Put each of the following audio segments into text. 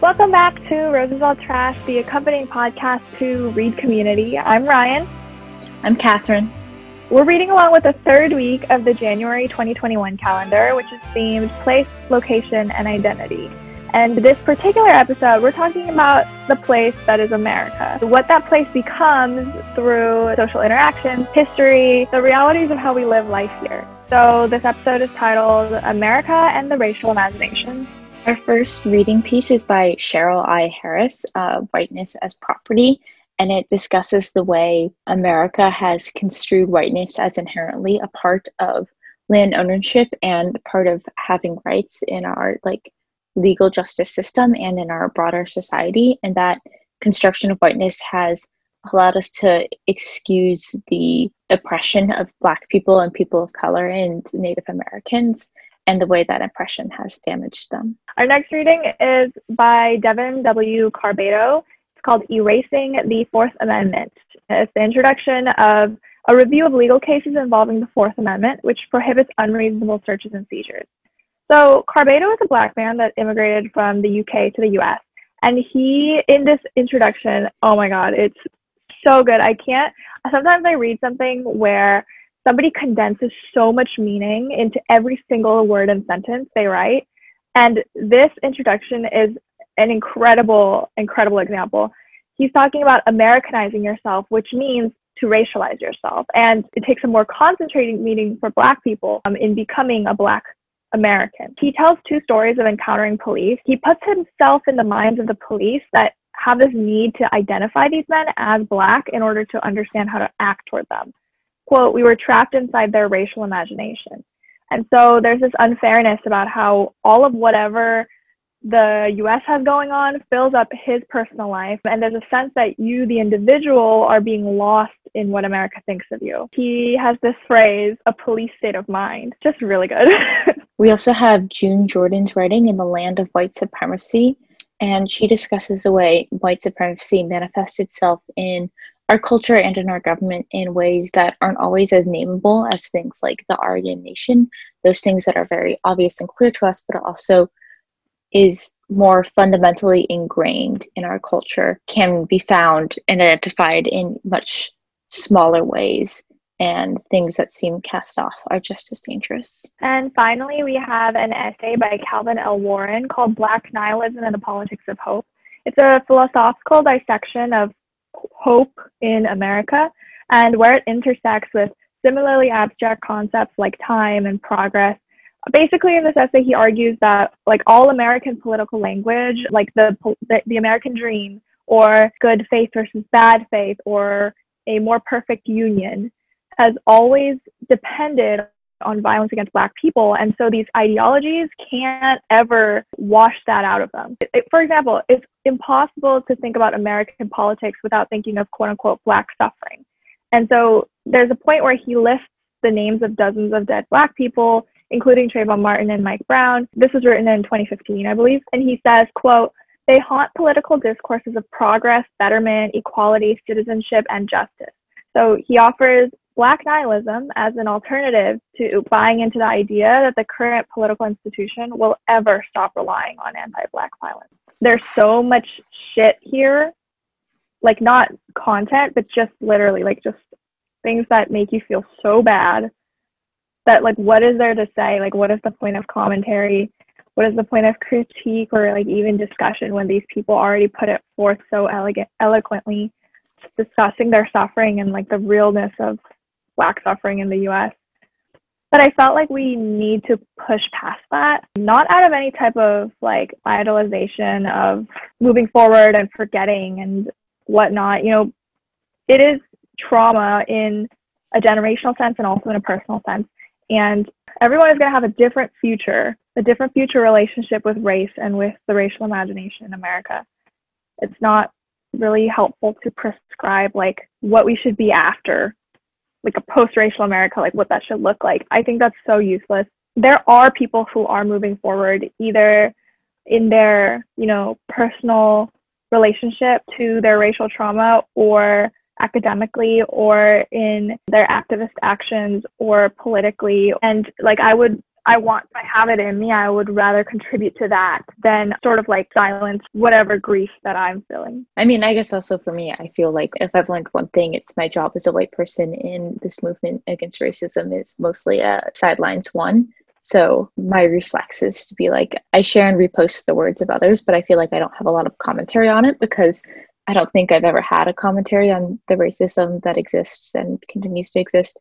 Welcome back to Roses All Trash, the accompanying podcast to Read Community. I'm Ryen. I'm Katherine. We're reading along with the third week of the January 2021 calendar, which is themed place, location, and identity. And this particular episode, we're talking about the place that is America, what that place becomes through social interactions, history, the realities of how we live life here. So, this episode is titled America and the Racial Imagination. Our first reading piece is by Cheryl I. Harris, uh, Whiteness as Property, and it discusses the way America has construed whiteness as inherently a part of land ownership and part of having rights in our like legal justice system and in our broader society and that construction of whiteness has allowed us to excuse the oppression of black people and people of color and native americans and the way that oppression has damaged them our next reading is by devon w carbado it's called erasing the fourth amendment it's the introduction of a review of legal cases involving the fourth amendment which prohibits unreasonable searches and seizures so Carbado is a black man that immigrated from the UK to the US. And he, in this introduction, oh my God, it's so good. I can't, sometimes I read something where somebody condenses so much meaning into every single word and sentence they write. And this introduction is an incredible, incredible example. He's talking about Americanizing yourself, which means to racialize yourself. And it takes a more concentrated meaning for Black people um, in becoming a Black American. He tells two stories of encountering police. He puts himself in the minds of the police that have this need to identify these men as black in order to understand how to act toward them. Quote, we were trapped inside their racial imagination. And so there's this unfairness about how all of whatever the US has going on fills up his personal life. And there's a sense that you, the individual, are being lost in what America thinks of you. He has this phrase, a police state of mind. Just really good. we also have June Jordan's writing in the land of white supremacy. And she discusses the way white supremacy manifests itself in our culture and in our government in ways that aren't always as nameable as things like the Aryan Nation, those things that are very obvious and clear to us, but also is more fundamentally ingrained in our culture can be found and identified in much smaller ways and things that seem cast off are just as dangerous. And finally, we have an essay by Calvin L. Warren called Black Nihilism and the Politics of Hope. It's a philosophical dissection of hope in America and where it intersects with similarly abstract concepts like time and progress basically in this essay he argues that like all american political language like the, the, the american dream or good faith versus bad faith or a more perfect union has always depended on violence against black people and so these ideologies can't ever wash that out of them it, it, for example it's impossible to think about american politics without thinking of quote unquote black suffering and so there's a point where he lists the names of dozens of dead black people including Trayvon Martin and Mike Brown. This was written in 2015, I believe. And he says, quote, they haunt political discourses of progress, betterment, equality, citizenship, and justice. So he offers Black nihilism as an alternative to buying into the idea that the current political institution will ever stop relying on anti Black violence. There's so much shit here, like not content, but just literally, like just things that make you feel so bad that like what is there to say like what is the point of commentary what is the point of critique or like even discussion when these people already put it forth so elegant eloquently discussing their suffering and like the realness of black suffering in the US but I felt like we need to push past that, not out of any type of like idolization of moving forward and forgetting and whatnot. You know, it is trauma in a generational sense and also in a personal sense. And everyone is going to have a different future, a different future relationship with race and with the racial imagination in America. It's not really helpful to prescribe like what we should be after, like a post-racial America, like what that should look like. I think that's so useless. There are people who are moving forward either in their, you know, personal relationship to their racial trauma or academically or in their activist actions or politically. And like I would I want, I have it in me, I would rather contribute to that than sort of like silence whatever grief that I'm feeling. I mean, I guess also for me, I feel like if I've learned one thing, it's my job as a white person in this movement against racism is mostly a sidelines one. So my reflex is to be like, I share and repost the words of others, but I feel like I don't have a lot of commentary on it because I don't think I've ever had a commentary on the racism that exists and continues to exist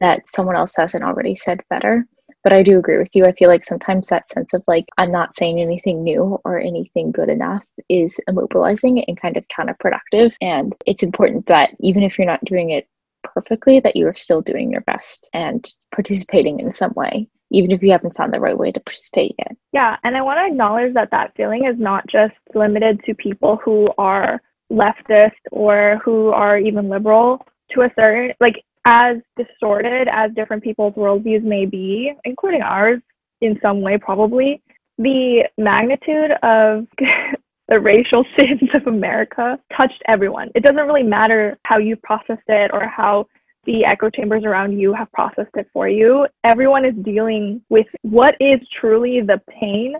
that someone else hasn't already said better. But I do agree with you. I feel like sometimes that sense of like, I'm not saying anything new or anything good enough is immobilizing and kind of counterproductive. And it's important that even if you're not doing it perfectly, that you are still doing your best and participating in some way even if you haven't found the right way to participate yet. Yeah, and I want to acknowledge that that feeling is not just limited to people who are leftist or who are even liberal to a certain, like, as distorted as different people's worldviews may be, including ours in some way, probably, the magnitude of the racial sins of America touched everyone. It doesn't really matter how you processed it or how the echo chambers around you have processed it for you. Everyone is dealing with what is truly the pain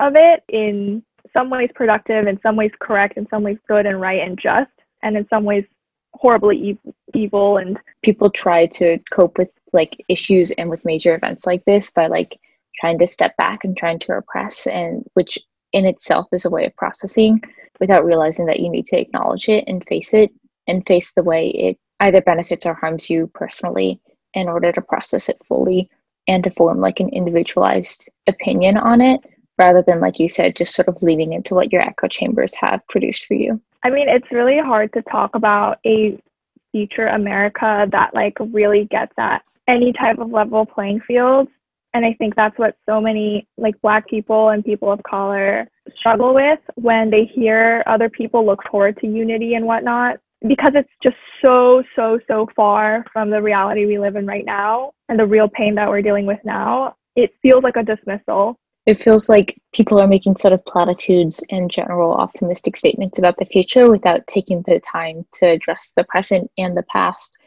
of it in some ways productive, in some ways correct, in some ways good and right and just, and in some ways horribly evil and people try to cope with like issues and with major events like this by like trying to step back and trying to repress and which in itself is a way of processing without realizing that you need to acknowledge it and face it and face the way it either benefits or harms you personally in order to process it fully and to form like an individualized opinion on it rather than like you said just sort of leaning into what your echo chambers have produced for you i mean it's really hard to talk about a future america that like really gets at any type of level playing field and i think that's what so many like black people and people of color struggle with when they hear other people look forward to unity and whatnot because it's just so, so, so far from the reality we live in right now and the real pain that we're dealing with now, it feels like a dismissal. It feels like people are making sort of platitudes and general optimistic statements about the future without taking the time to address the present and the past.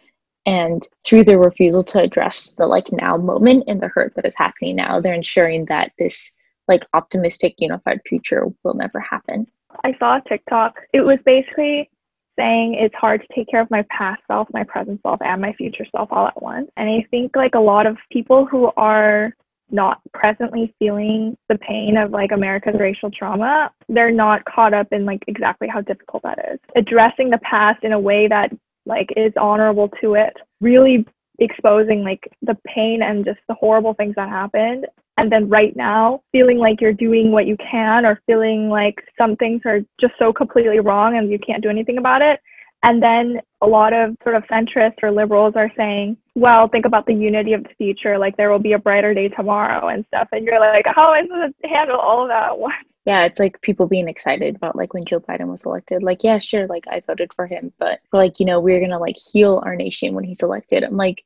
And through their refusal to address the like now moment and the hurt that is happening now, they're ensuring that this like optimistic unified future will never happen. I saw a TikTok. It was basically saying it's hard to take care of my past self, my present self, and my future self all at once. And I think like a lot of people who are not presently feeling the pain of like America's racial trauma, they're not caught up in like exactly how difficult that is. Addressing the past in a way that like is honorable to it, really exposing like the pain and just the horrible things that happened and then right now feeling like you're doing what you can or feeling like some things are just so completely wrong and you can't do anything about it and then a lot of sort of centrists or liberals are saying well think about the unity of the future like there will be a brighter day tomorrow and stuff and you're like how am i supposed to handle all of that yeah it's like people being excited about like when joe biden was elected like yeah sure like i voted for him but like you know we're gonna like heal our nation when he's elected i'm like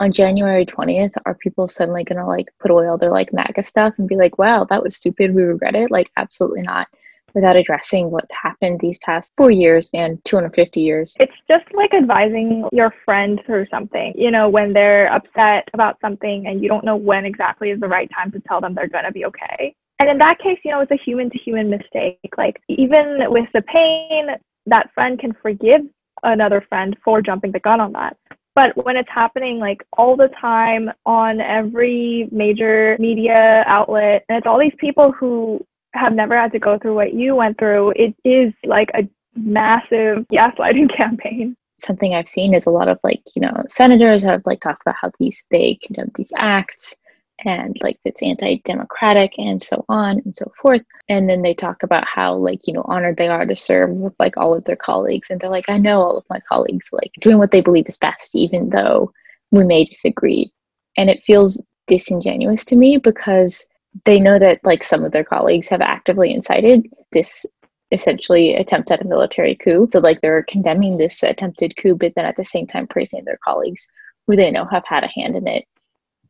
on January 20th, are people suddenly going to like put away all their like MAGA stuff and be like, wow, that was stupid. We regret it? Like, absolutely not. Without addressing what's happened these past four years and 250 years. It's just like advising your friend through something, you know, when they're upset about something and you don't know when exactly is the right time to tell them they're going to be okay. And in that case, you know, it's a human to human mistake. Like, even with the pain, that friend can forgive another friend for jumping the gun on that. But when it's happening like all the time on every major media outlet, and it's all these people who have never had to go through what you went through, it is like a massive gaslighting campaign. Something I've seen is a lot of like, you know, senators have like talked about how these they condemn these acts and like it's anti-democratic and so on and so forth. And then they talk about how like you know honored they are to serve with like all of their colleagues. And they're like i know all of my colleagues like doing what they believe is best even though we may disagree. And it feels disingenuous to me because they know that like some of their colleagues have actively incited this essentially attempt at a military coup so like they're condemning this attempted coup but then at the same time praising their colleagues who they know have had a hand in it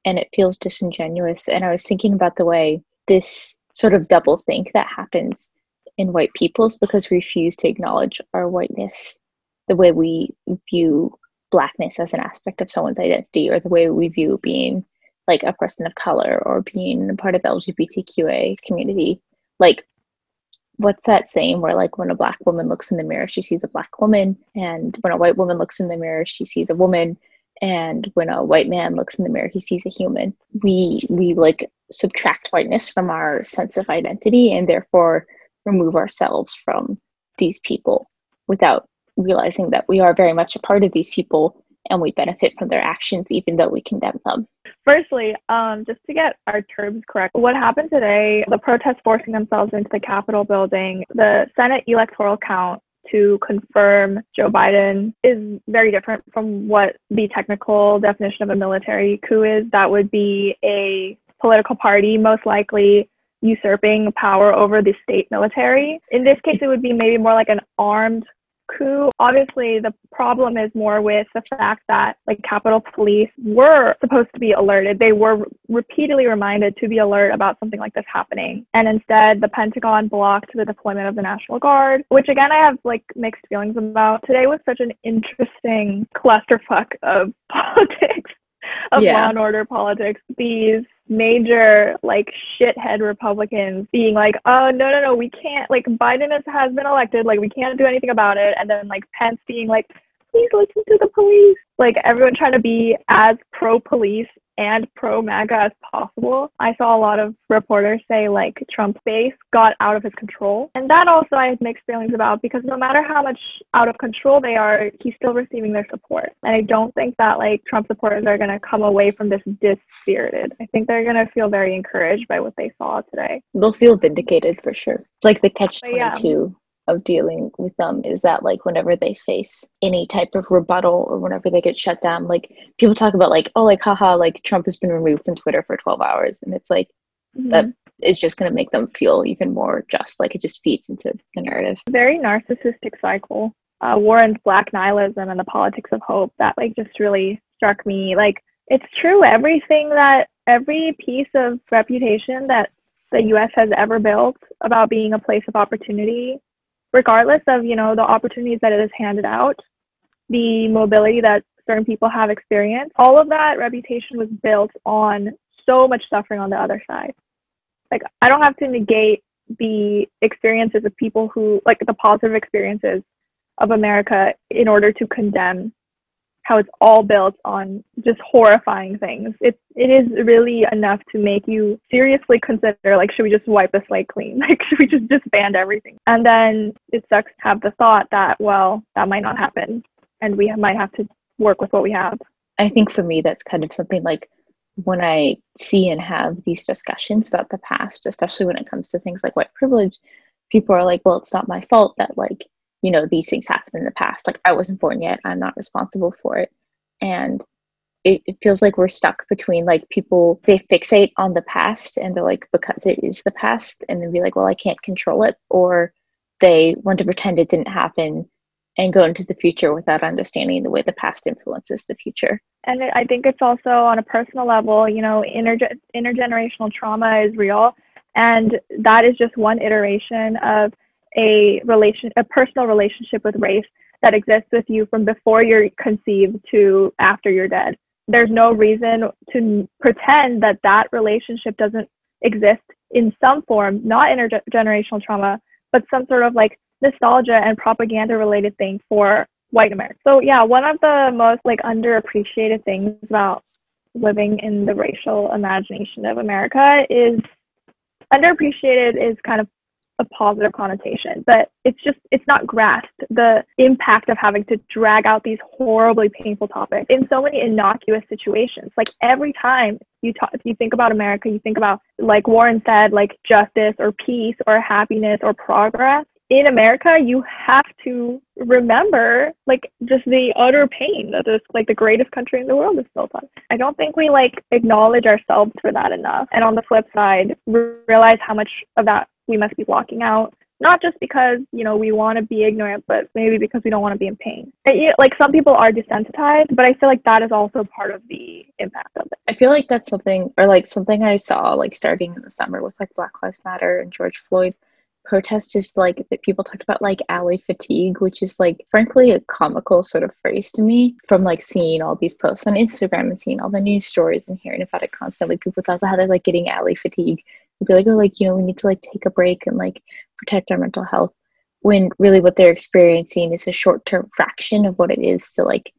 and it feels disingenuous. And I was thinking about the way this sort of double think that happens in white peoples because we refuse to acknowledge our whiteness, the way we view blackness as an aspect of someone's identity, or the way we view being like a person of color or being a part of the LGBTQA community. Like, what's that saying where, like, when a black woman looks in the mirror, she sees a black woman, and when a white woman looks in the mirror, she sees a woman, and when a white man looks in the mirror, he sees a human. We we like subtract whiteness from our sense of identity, and therefore remove ourselves from these people without realizing that we are very much a part of these people and we benefit from their actions even though we condemn them. Firstly, um, just to get our terms correct, what happened today, the protests forcing themselves into the Capitol building, the Senate electoral count to confirm Joe Biden is very different from what the technical definition of a military coup is. That would be a political party, most likely usurping power over the state military. In this case, it would be maybe more like an armed coup. Obviously, the problem is more with the fact that like Capitol Police were supposed to be alerted. They were repeatedly reminded to be alert about something like this happening. And instead, the Pentagon blocked the deployment of the National Guard, which again, I have like mixed feelings about. Today was such an interesting clusterfuck of politics of yeah. law and order politics. These major like shithead Republicans being like, oh no no no, we can't like Biden has, has been elected, like we can't do anything about it, and then like Pence being like, please listen to the police. Like everyone trying to be as pro police and pro MAGA as possible. I saw a lot of reporters say like Trump's base got out of his control. And that also I had mixed feelings about because no matter how much out of control they are, he's still receiving their support. And I don't think that like Trump supporters are going to come away from this dispirited. I think they're going to feel very encouraged by what they saw today. They'll feel vindicated for sure. It's like the catch 22 of dealing with them is that like whenever they face any type of rebuttal or whenever they get shut down like people talk about like oh like haha like trump has been removed from twitter for 12 hours. And it's like mm-hmm. that is just going to make them feel even more just like it just feeds into the narrative. Very narcissistic cycle. Uh, warren's black nihilism and the politics of hope that like just really struck me. Like it's true everything that every piece of reputation that the us has ever built about being a place of opportunity regardless of you know the opportunities that it is handed out the mobility that certain people have experienced all of that reputation was built on so much suffering on the other side. Like i don't have to negate the experiences of people who like the positive experiences of america in order to condemn how it's all built on just horrifying things. It it is really enough to make you seriously consider like should we just wipe the slate clean? Like should we just disband everything? And then it sucks to have the thought that well that might not happen and we might have to work with what we have. I think for me that's kind of something like when I see and have these discussions about the past, especially when it comes to things like white privilege, people are like, well, it's not my fault that like you know these things happened in the past. Like i wasn't born yet. I'm not responsible for it. And it, it, feels like we're stuck between like people they fixate on the past and they're like because it is the past and then be like well i can't control it or they want to pretend it didn't happen and go into the future without understanding the way the past influences the future. And i think it's also on a personal level you know inter- intergenerational trauma is real. And that is just one iteration of a relation a personal relationship with race that exists with you from before you're conceived to after you're dead. There's no reason to pretend that that relationship doesn't exist in some form not intergenerational trauma but some sort of like nostalgia and propaganda related thing for white america. So yeah one of the most like underappreciated things about living in the racial imagination of america is underappreciated is kind of a positive connotation, but it's just it's not grasped the impact of having to drag out these horribly painful topics in so many innocuous situations. Like every time you talk, if you think about America, you think about like Warren said, like justice or peace or happiness or progress. In America, you have to remember like just the utter pain that this like the greatest country in the world is built on. I don't think we like acknowledge ourselves for that enough. And on the flip side, realize how much of that we must be blocking out not just because you know we want to be ignorant but maybe because we don't want to be in pain like some people are desensitized but i feel like that is also part of the impact of it i feel like that's something or like something i saw like starting in the summer with like black lives matter and george floyd protest is like that people talked about like ally fatigue, which is like frankly a comical sort of phrase to me from like seeing all these posts on Instagram and seeing all the news stories and hearing about it constantly. People talk about how they're like getting ally fatigue. They'll be like, oh, like, you know, we need to like take a break and like protect our mental health. When really what they're experiencing is a short term fraction of what it is to like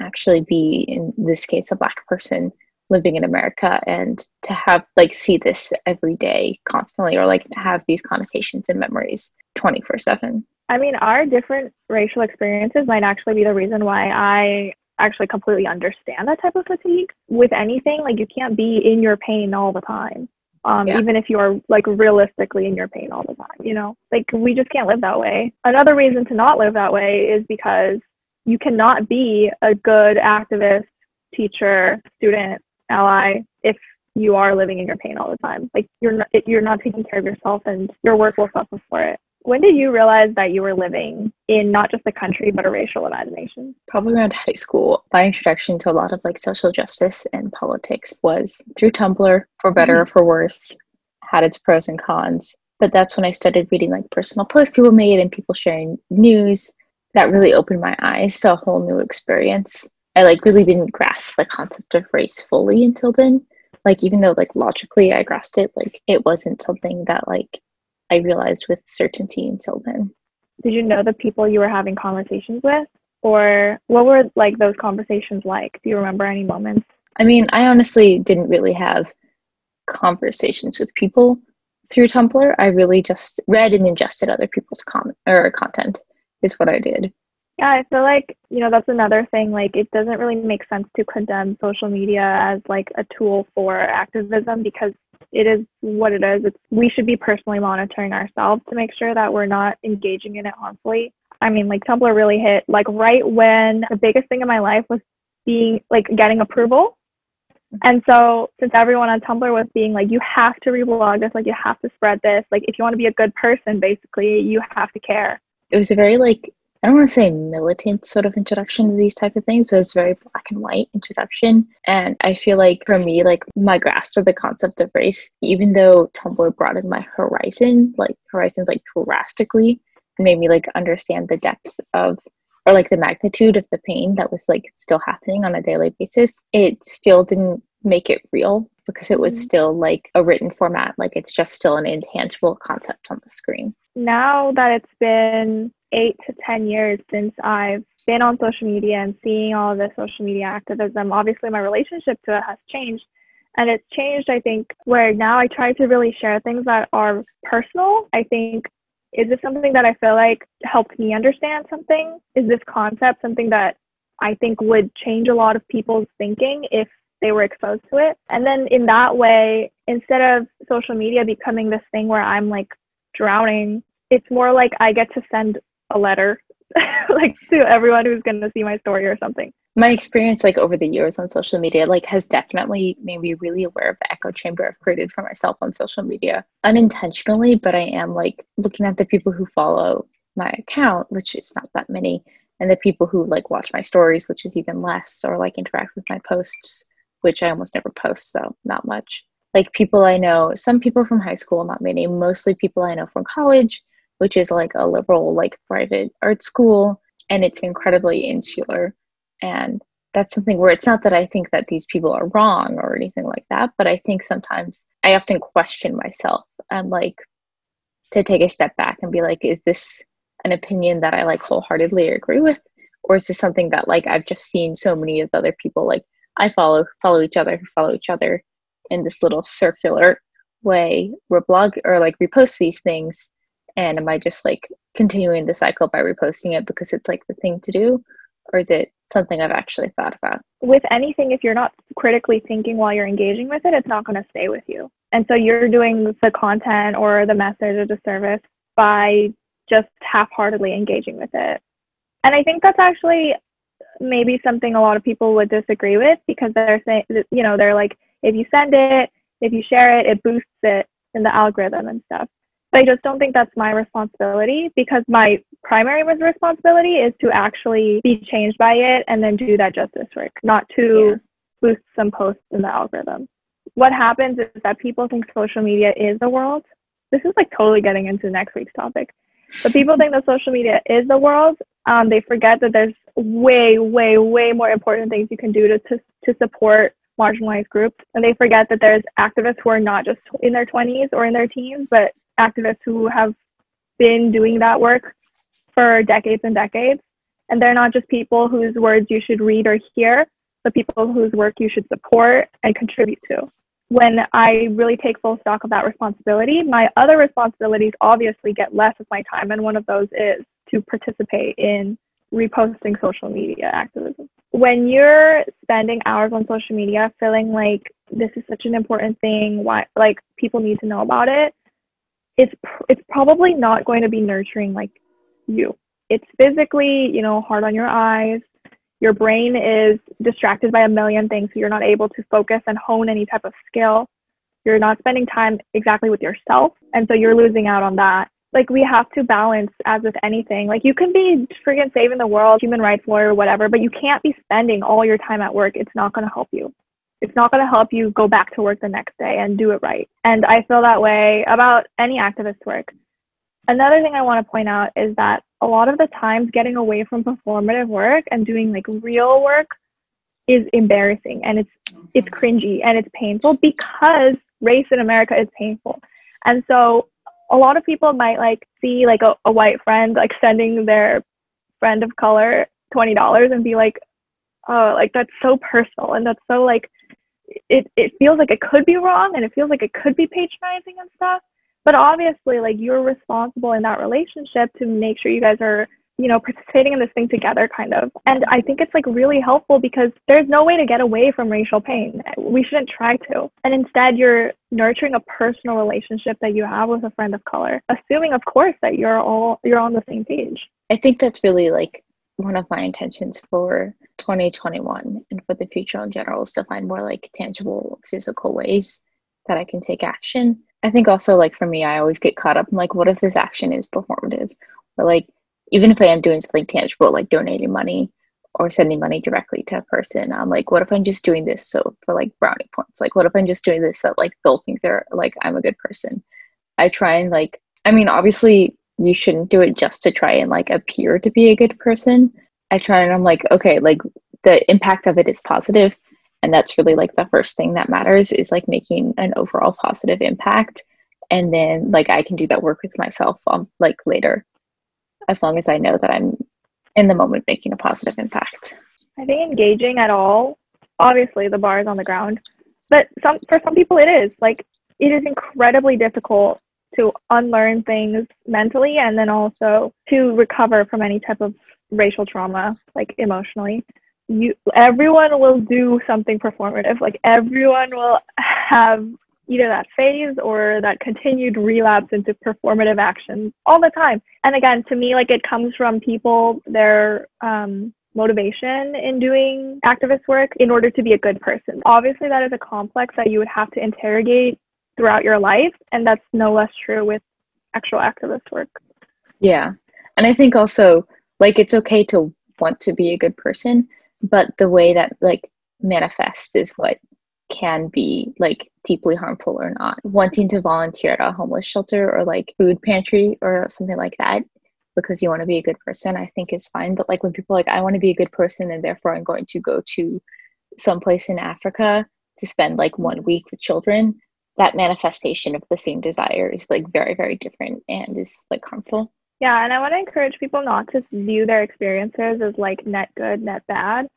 actually be, in this case, a Black person living in America and to have like see this every day constantly or like have these connotations and memories 24 7. I mean, our different racial experiences might actually be the reason why I actually completely understand that type of fatigue. With anything, like you can't be in your pain all the time. Um, yeah. even if you are like realistically in your pain all the time, you know, like we just can't live that way. Another reason to not live that way is because you cannot be a good activist, teacher, student, ally if you are living in your pain all the time. Like you're not, you're not taking care of yourself and your work will suffer for it. When did you realize that you were living in not just a country but a racial imagination? Probably around high school. My introduction to a lot of like social justice and politics was through Tumblr, for better mm-hmm. or for worse, had its pros and cons. But that's when I started reading like personal posts people made and people sharing news. That really opened my eyes to a whole new experience I like really didn't grasp the concept of race fully until then. Like even though like logically I grasped it, like it wasn't something that like I realized with certainty until then. Did you know the people you were having conversations with? Or what were like those conversations like? Do you remember any moments? I mean, I honestly didn't really have conversations with people through Tumblr. I really just read and ingested other people's comment or content is what I did. Yeah, I feel like, you know, that's another thing. Like, it doesn't really make sense to condemn social media as like a tool for activism because it is what it is. It's, we should be personally monitoring ourselves to make sure that we're not engaging in it harmfully. I mean, like, Tumblr really hit like right when the biggest thing in my life was being like getting approval. And so, since everyone on Tumblr was being like, you have to reblog this, like, you have to spread this, like, if you want to be a good person, basically, you have to care. It was a very like I don't want to say militant sort of introduction to these type of things, but it's very black and white introduction. And I feel like for me, like my grasp of the concept of race, even though Tumblr broadened my horizon, like horizons like drastically, and made me like understand the depth of or like the magnitude of the pain that was like still happening on a daily basis, it still didn't make it real because it was mm-hmm. still like a written format. Like it's just still an intangible concept on the screen. Now that it's been eight to 10 years since I've been on social media and seeing all the social media activism, obviously my relationship to it has changed. And it's changed, I think, where now I try to really share things that are personal. I think, is this something that I feel like helped me understand something? Is this concept something that I think would change a lot of people's thinking if they were exposed to it? And then in that way, instead of social media becoming this thing where I'm like drowning, it's more like I get to send a letter like to everyone who's going to see my story or something. My experience like over the years on social media like has definitely made me really aware of the echo chamber i've created for myself on social media unintentionally but i am like looking at the people who follow my account which is not that many and the people who like watch my stories which is even less or like interact with my posts which i almost never post so not much. Like people i know some people from high school not many mostly people i know from college which is like a liberal, like private art school, and it's incredibly insular. And that's something where it's not that I think that these people are wrong or anything like that, but I think sometimes I often question myself and like to take a step back and be like, is this an opinion that I like wholeheartedly agree with? Or is this something that like I've just seen so many of the other people like I follow follow each other who follow each other in this little circular way where blog or like repost these things and am i just like continuing the cycle by reposting it because it's like the thing to do? Or is it something i've actually thought about? With anything if you're not critically thinking while you're engaging with it it's not going to stay with you. And so you're doing the content or the message or the service by just half-heartedly engaging with it. And i think that's actually maybe something a lot of people would disagree with because they're saying you know they're like if you send it if you share it it boosts it in the algorithm and stuff I just don't think that's my responsibility because my primary responsibility is to actually be changed by it and then do that justice work, not to yeah. boost some posts in the algorithm. What happens is that people think social media is the world this is like totally getting into next week's topic. But people think that social media is the world. Um, they forget that there's way, way, way more important things you can do to, to, to support marginalized groups. And they forget that there's activists who are not just in their 20s or in their teens, but activists who have been doing that work for decades and decades. And they're not just people whose words you should read or hear, but people whose work you should support and contribute to when I really take full stock of that responsibility, my other responsibilities obviously get less of my time. And one of those is to participate in reposting social media activism. When you're spending hours on social media feeling like this is such an important thing, why like people need to know about it, it's it's probably not going to be nurturing like you. It's physically, you know, hard on your eyes your brain is distracted by a million things, so you're not able to focus and hone any type of skill. You're not spending time exactly with yourself, and so you're losing out on that. Like we have to balance as with anything. Like you can be friggin' saving the world, human rights lawyer, whatever, but you can't be spending all your time at work. It's not going to help you. It's not going to help you go back to work the next day and do it right. And I feel that way about any activist work. Another thing I want to point out is that a lot of the times getting away from performative work and doing like real work is embarrassing and it's it's mm-hmm. cringy and it's painful because race in America is painful. And so a lot of people might like see like a, a white friend like sending their friend of color twenty dollars and be like, oh, like that's so personal and that's so like it it feels like it could be wrong and it feels like it could be patronizing and stuff but obviously like you're responsible in that relationship to make sure you guys are you know participating in this thing together kind of. And i think it's like really helpful because there's no way to get away from racial pain. We shouldn't try to. And instead you're nurturing a personal relationship that you have with a friend of color assuming of course that you're all you're on the same page. I think that's really like one of my intentions for 2021 and for the future in general is to find more like tangible physical ways that i can take action I think also like for me, I always get caught up in like, what if this action is performative? Or like, even if I am doing something tangible, like donating money or sending money directly to a person, I'm like, what if I'm just doing this so for like brownie points? Like, what if I'm just doing this so like they'll think they're like I'm a good person? I try and like, I mean, obviously you shouldn't do it just to try and like appear to be a good person. I try and I'm like, okay, like the impact of it is positive and that's really like the first thing that matters is like making an overall positive impact and then like i can do that work with myself um like later as long as i know that i'm in the moment making a positive impact i think engaging at all obviously the bar is on the ground but some for some people it is like it is incredibly difficult to unlearn things mentally and then also to recover from any type of racial trauma like emotionally. You everyone will do something performative. Like everyone will have either that phase or that continued relapse into performative action all the time. And again to me like it comes from people their um, motivation in doing activist work in order to be a good person. Obviously that is a complex that you would have to interrogate throughout your life and that's no less true with actual activist work yeah and i think also like it's okay to want to be a good person but the way that like manifest is what can be like deeply harmful or not. Wanting to volunteer at a homeless shelter or like food pantry or something like that because you want to be a good person, I think is fine. But like when people like, I want to be a good person and therefore I'm going to go to someplace in Africa to spend like one week with children, that manifestation of the same desire is like very, very different and is like harmful. Yeah, and I want to encourage people not to view their experiences as like net good, net bad.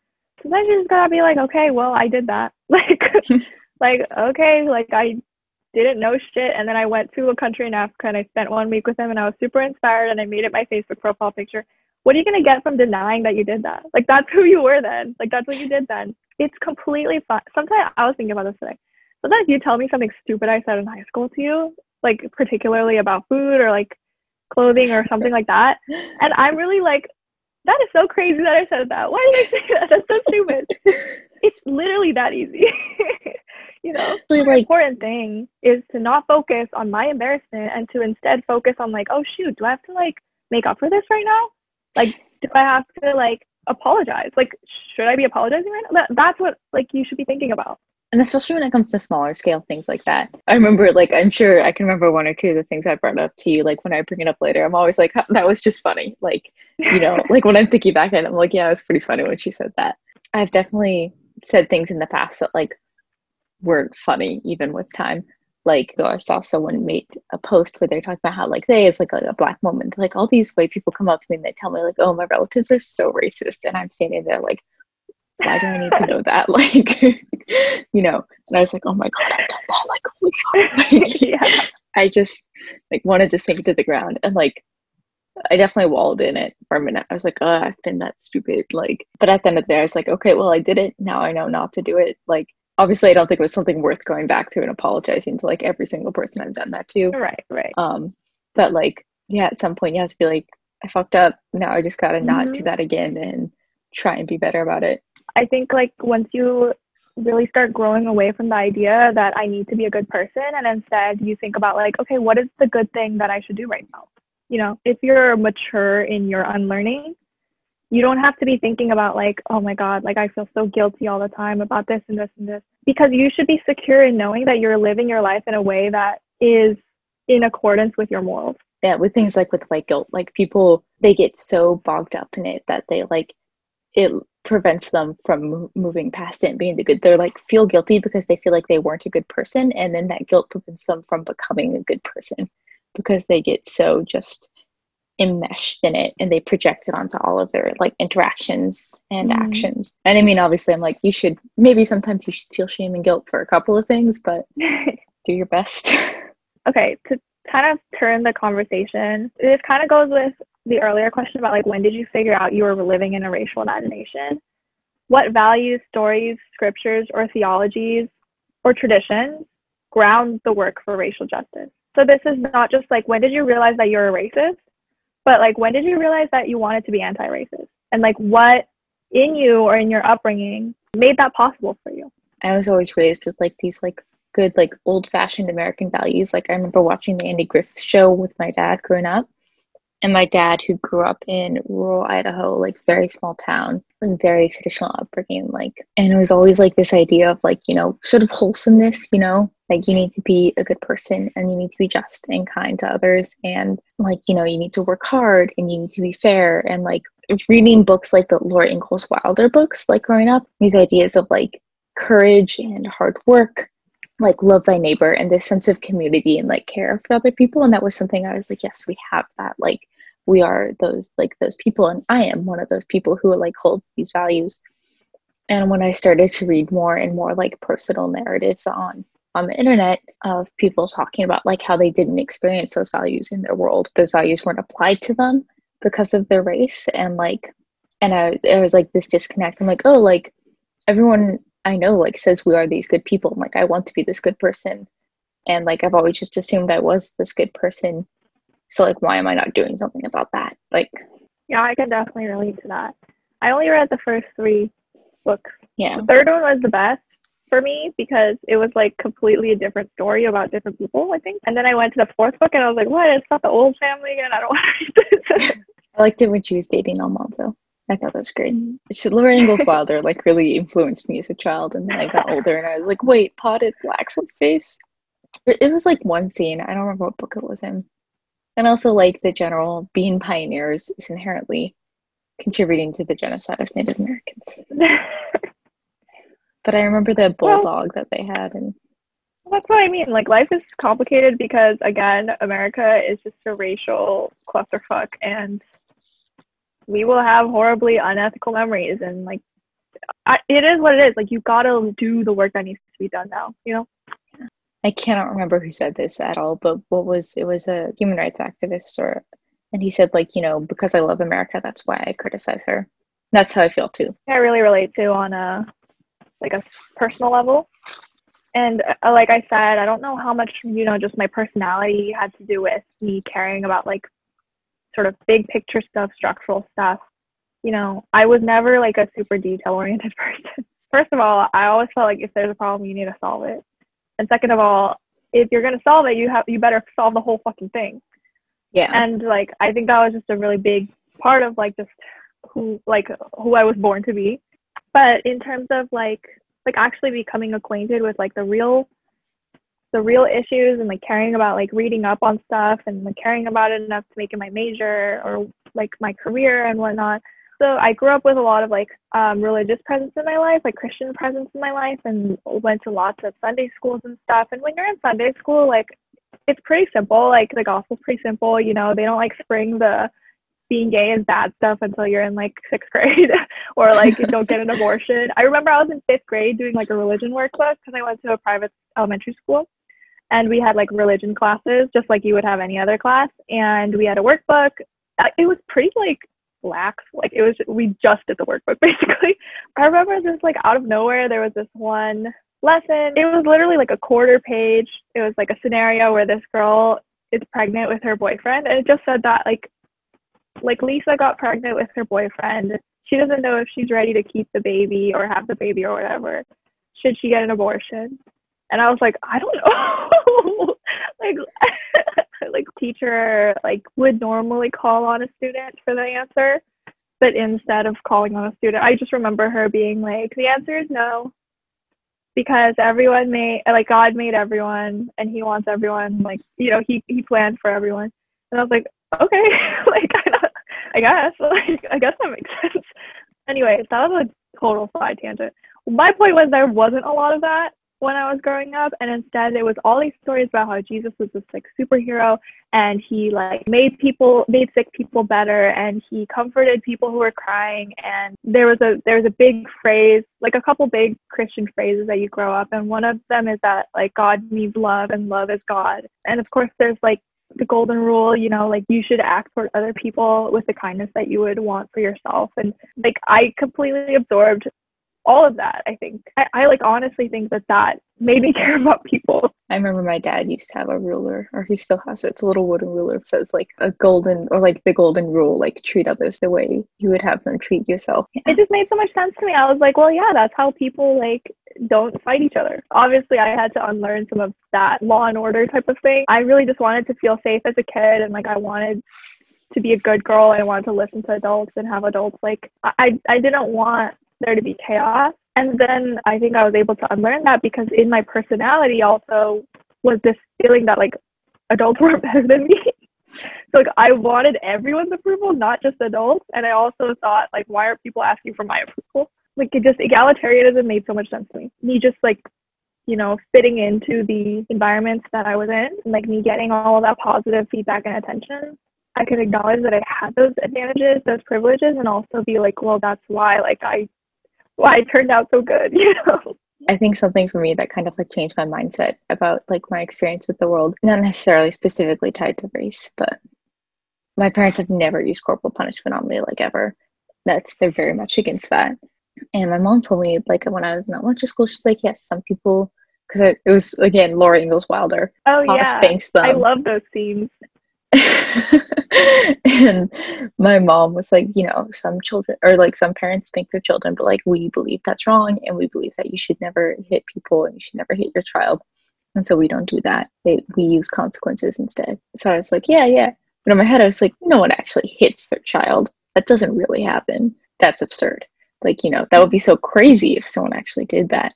Sometimes you just gotta be like, okay, well, I did that. Like, like okay, like I didn't know shit, and then I went to a country in Africa and I spent one week with him, and I was super inspired, and I made it my Facebook profile picture. What are you gonna get from denying that you did that? Like that's who you were then. Like that's what you did then. It's completely fine. Sometimes I was thinking about this today. Sometimes you tell me something stupid I said in high school to you, like particularly about food or like clothing or something like that. And I'm really like, that is so crazy that I said that. Why did I say that? That's so stupid. it's literally that easy. you know, the like, important thing is to not focus on my embarrassment and to instead focus on like, oh shoot, do I have to like make up for this right now? Like, do I have to like apologize? Like, should I be apologizing right now? That, that's what like you should be thinking about. And especially when it comes to smaller scale things like that. I remember like i'm sure i can remember one or two of the things i brought up to you like when i bring it up later. I'm always like that was just funny. Like you know like when i'm thinking back and i'm like yeah it was pretty funny when she said that. I've definitely said things in the past that like weren't funny even with time. Like I saw someone make a post where they're talking about how like they it's like, like a black moment like all these white people come up to me and they tell me like oh my relatives are so racist. And I'm standing there like why do I need to know that? Like, you know, and I was like, oh my God, I've done that. Like, holy fuck. yeah. I just like wanted to sink to the ground and like, I definitely walled in it for a minute. I was like, oh, I've been that stupid. Like, but at the end of the day, I was like, okay, well, I did it. Now I know not to do it. Like, obviously, I don't think it was something worth going back to and apologizing to like every single person I've done that to. Right, right. Um, but like, yeah, at some point you have to be like, I fucked up. Now I just gotta mm-hmm. not do mm-hmm. that again and try and be better about it. I think like once you really start growing away from the idea that I need to be a good person and instead you think about like, okay, what is the good thing that I should do right now? You know, if you're mature in your unlearning, you don't have to be thinking about like, oh my God, like I feel so guilty all the time about this and this and this. Because you should be secure in knowing that you're living your life in a way that is in accordance with your morals. Yeah, with things like with like guilt, like people they get so bogged up in it that they like it prevents them from moving past it and being the good they're like feel guilty because they feel like they weren't a good person and then that guilt prevents them from becoming a good person because they get so just enmeshed in it and they project it onto all of their like interactions and mm. actions and i mean obviously i'm like you should maybe sometimes you should feel shame and guilt for a couple of things but do your best okay to kind of turn the conversation this kind of goes with the earlier question about like when did you figure out you were living in a racial imagination? What values, stories, scriptures, or theologies or traditions ground the work for racial justice? So this is not just like when did you realize that you're a racist, but like when did you realize that you wanted to be anti-racist? And like what in you or in your upbringing made that possible for you? I was always raised with like these like good like old fashioned American values. Like I remember watching the Andy Griffith show with my dad growing up and my dad who grew up in rural idaho like very small town very traditional upbringing like and it was always like this idea of like you know sort of wholesomeness you know? Like you need to be a good person and you need to be just and kind to others and like you know you need to work hard and you need to be fair and like reading books like the laura ingalls wilder books like growing up these ideas of like courage and hard work like love thy neighbor and this sense of community and like care for other people. And that was something i was like yes we have that. Like we are those like those people. And i am one of those people who like holds these values. And when i started to read more and more like personal narratives on on the internet of people talking about like how they didn't experience those values in their world those values weren't applied to them because of their race. And like and i there was like this disconnect. I'm like oh like everyone i know like says we are these good people and like i want to be this good person and like i've always just assumed i was this good person so like why am I not doing something about that? Like Yeah, I can definitely relate to that. I only read the first three books. Yeah. The third one was the best for me because it was like completely a different story about different people, I think. And then I went to the fourth book and I was like, what? It's not the old family again. I don't want to read this. I liked it when she was dating Almanzo. I thought that was great. She, Laura Ingalls Wilder like really influenced me as a child, and then I got older and I was like, wait, potted Blackfoot face. It, it was like one scene. I don't remember what book it was in, and also like the general being pioneers is inherently contributing to the genocide of Native Americans. but I remember the bulldog well, that they had and that's what I mean. Like life is complicated because again, America is just a racial clusterfuck and we will have horribly unethical memories and like I, it is what it is. Like you gotta do the work that needs to be done now, you know? I cannot remember who said this at all, but what was it was a human rights activist or and he said like, you know, because I love America, that's why I criticize her. That's how I feel too. I really relate to on a like a personal level. And uh, like I said, I don't know how much, you know, just my personality had to do with me caring about like sort of big picture stuff, structural stuff. You know, I was never like a super detail oriented person. First of all, I always felt like if there's a problem, you need to solve it. And second of all, if you're gonna solve it, you have you better solve the whole fucking thing. Yeah. And like I think that was just a really big part of like just who like who I was born to be. But in terms of like like actually becoming acquainted with like the real the real issues and like caring about like reading up on stuff and like caring about it enough to make it my major or like my career and whatnot. So I grew up with a lot of like um, religious presence in my life, like Christian presence in my life, and went to lots of Sunday schools and stuff. And when you're in Sunday school, like it's pretty simple. Like the gospel's pretty simple. You know, they don't like spring the being gay is bad stuff until you're in like sixth grade or like you don't get an abortion. I remember I was in fifth grade doing like a religion workbook because I went to a private elementary school and we had like religion classes just like you would have any other class and we had a workbook. Uh, it was pretty like lax like it was we just did the workbook basically. I remember just like out of nowhere there was this one lesson. It was literally like a quarter page. It was like a scenario where this girl is pregnant with her boyfriend and it just said that like like lisa got pregnant with her boyfriend. She doesn't know if she's ready to keep the baby or have the baby or whatever. Should she get an abortion and I was like, I don't know. like, like teacher like would normally call on a student for the answer, but instead of calling on a student, I just remember her being like, the answer is no, because everyone made like God made everyone, and He wants everyone. Like, you know, He He planned for everyone. And I was like, okay, like I guess, like I guess that makes sense. Anyway, that was a total side tangent. My point was there wasn't a lot of that when I was growing up, and instead it was all these stories about how Jesus was this like superhero, and he like made people made sick people better, and he comforted people who were crying, and there was a there was a big phrase, like a couple big Christian phrases that you grow up, and one of them is that like God needs love, and love is God, and of course there's like the golden rule, you know, like you should act toward other people with the kindness that you would want for yourself. And like I completely absorbed all of that i think. I, I, like honestly think that that made me care about people. I remember my dad used to have a ruler or he still has it it's a little wooden ruler that says like a golden or like the golden rule like treat others the way you would have them treat yourself. Yeah. it just made so much sense to me. I was like well yeah that's how people like don't fight each other. Obviously i had to unlearn some of that law and order type of thing. I really just wanted to feel safe as a kid and like i wanted to be a good girl and I wanted to listen to adults and have adults like I I didn't want there to be chaos. And then I think I was able to unlearn that because in my personality also was this feeling that like adults were better than me. so like I wanted everyone's approval, not just adults. And I also thought like, why are people asking for my approval? Like it just egalitarianism made so much sense to me. Me just like, you know, fitting into the environments that I was in, and, like me getting all of that positive feedback and attention I could acknowledge that I had those advantages, those privileges, and also be like, well, that's why like I why it turned out so good, you know. I think something for me that kind of like changed my mindset about like my experience with the world, not necessarily specifically tied to race, but my parents have never used corporal punishment on me like ever. That's they're very much against that. And my mom told me like when I was in elementary school, she's like, yes, some people because it, was again Laura Ingalls Wilder. Oh yeah, thanks them. I love those scenes. and my mom was like, you know, some children or like some parents spank their children, but like we believe that's wrong and we believe that you should never hit people and you should never hit your child. And so we don't do that. It, we use consequences instead. So I was like, yeah, yeah. But in my head, I was like, no one actually hits their child. That doesn't really happen. That's absurd. Like, you know, that would be so crazy if someone actually did that.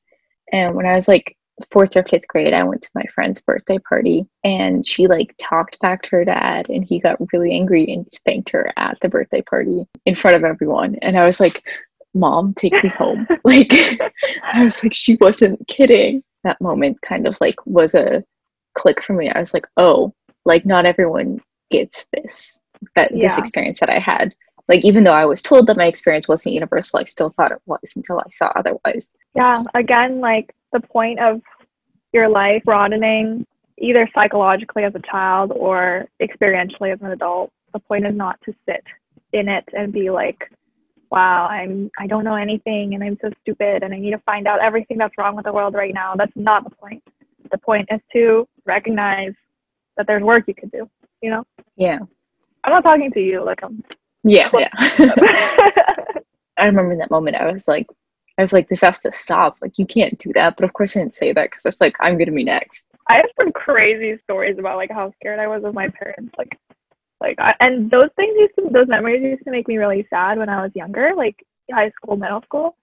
And when I was like fourth or fifth grade, I went to my friend's birthday party and she like talked back to her dad and he got really angry and spanked her at the birthday party in front of everyone. And I was like, Mom, take me home. like, I was like, she wasn't kidding. That moment kind of like was a click for me. I was like, oh, like not everyone gets this, that yeah. this experience that I had like even though i was told that my experience wasn't universal i still thought it was until i saw otherwise yeah again like the point of your life broadening either psychologically as a child or experientially as an adult. The point is not to sit in it and be like, wow, I'm I don't know anything and I'm so stupid and I need to find out everything that's wrong with the world right now. That's not the point. The point is to recognize that there's work you could do, you know? Yeah. I'm not talking to you like I'm Yeah, yeah. I remember in that moment I was like, I was like, this has to stop. Like, you can't do that. But of course, I didn't say that because it's like, I'm going to be next. I have some crazy stories about like how scared I was of my parents. Like, like, I, and those things used to, those memories used to make me really sad when I was younger, like high school, middle school.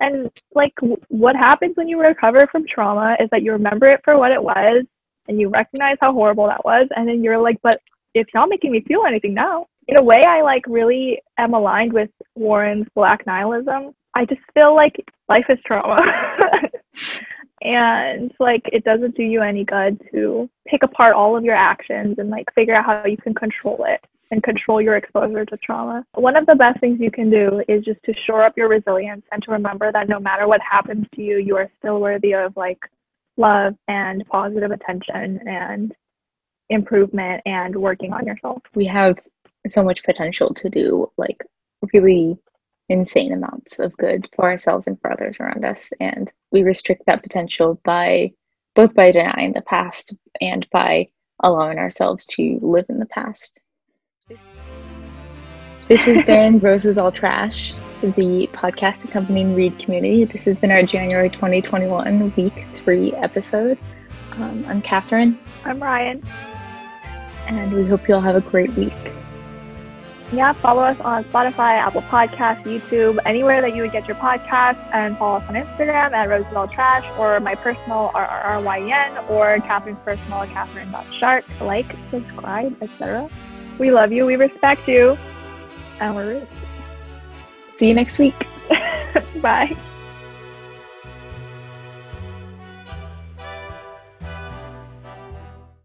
And like, w- what happens when you recover from trauma is that you remember it for what it was and you recognize how horrible that was. And then you're like, but it's not making me feel anything now. In a way, I like really am aligned with Warren's black nihilism. I just feel like life is trauma. and like it doesn't do you any good to pick apart all of your actions and like figure out how you can control it and control your exposure to trauma. One of the best things you can do is just to shore up your resilience and to remember that no matter what happens to you, you are still worthy of like love and positive attention and improvement and working on yourself. We have so much potential to do like really insane amounts of good for ourselves and for others around us and we restrict that potential by both by denying the past and by allowing ourselves to live in the past this has been Roses All Trash, the podcast accompanying Read Community. This has been our January 2021 week three episode. Um, I'm Katherine. I'm Ryen. And we hope you all have a great week. Yeah, follow us on Spotify, Apple Podcasts, YouTube, anywhere that you would get your podcast, and follow us on Instagram at Roses All Trash or my personal RRRYN or Katherine's personal Katherine.shark. Like, subscribe, etc. We love you. We respect you. And we're rooting. See you next week. Bye.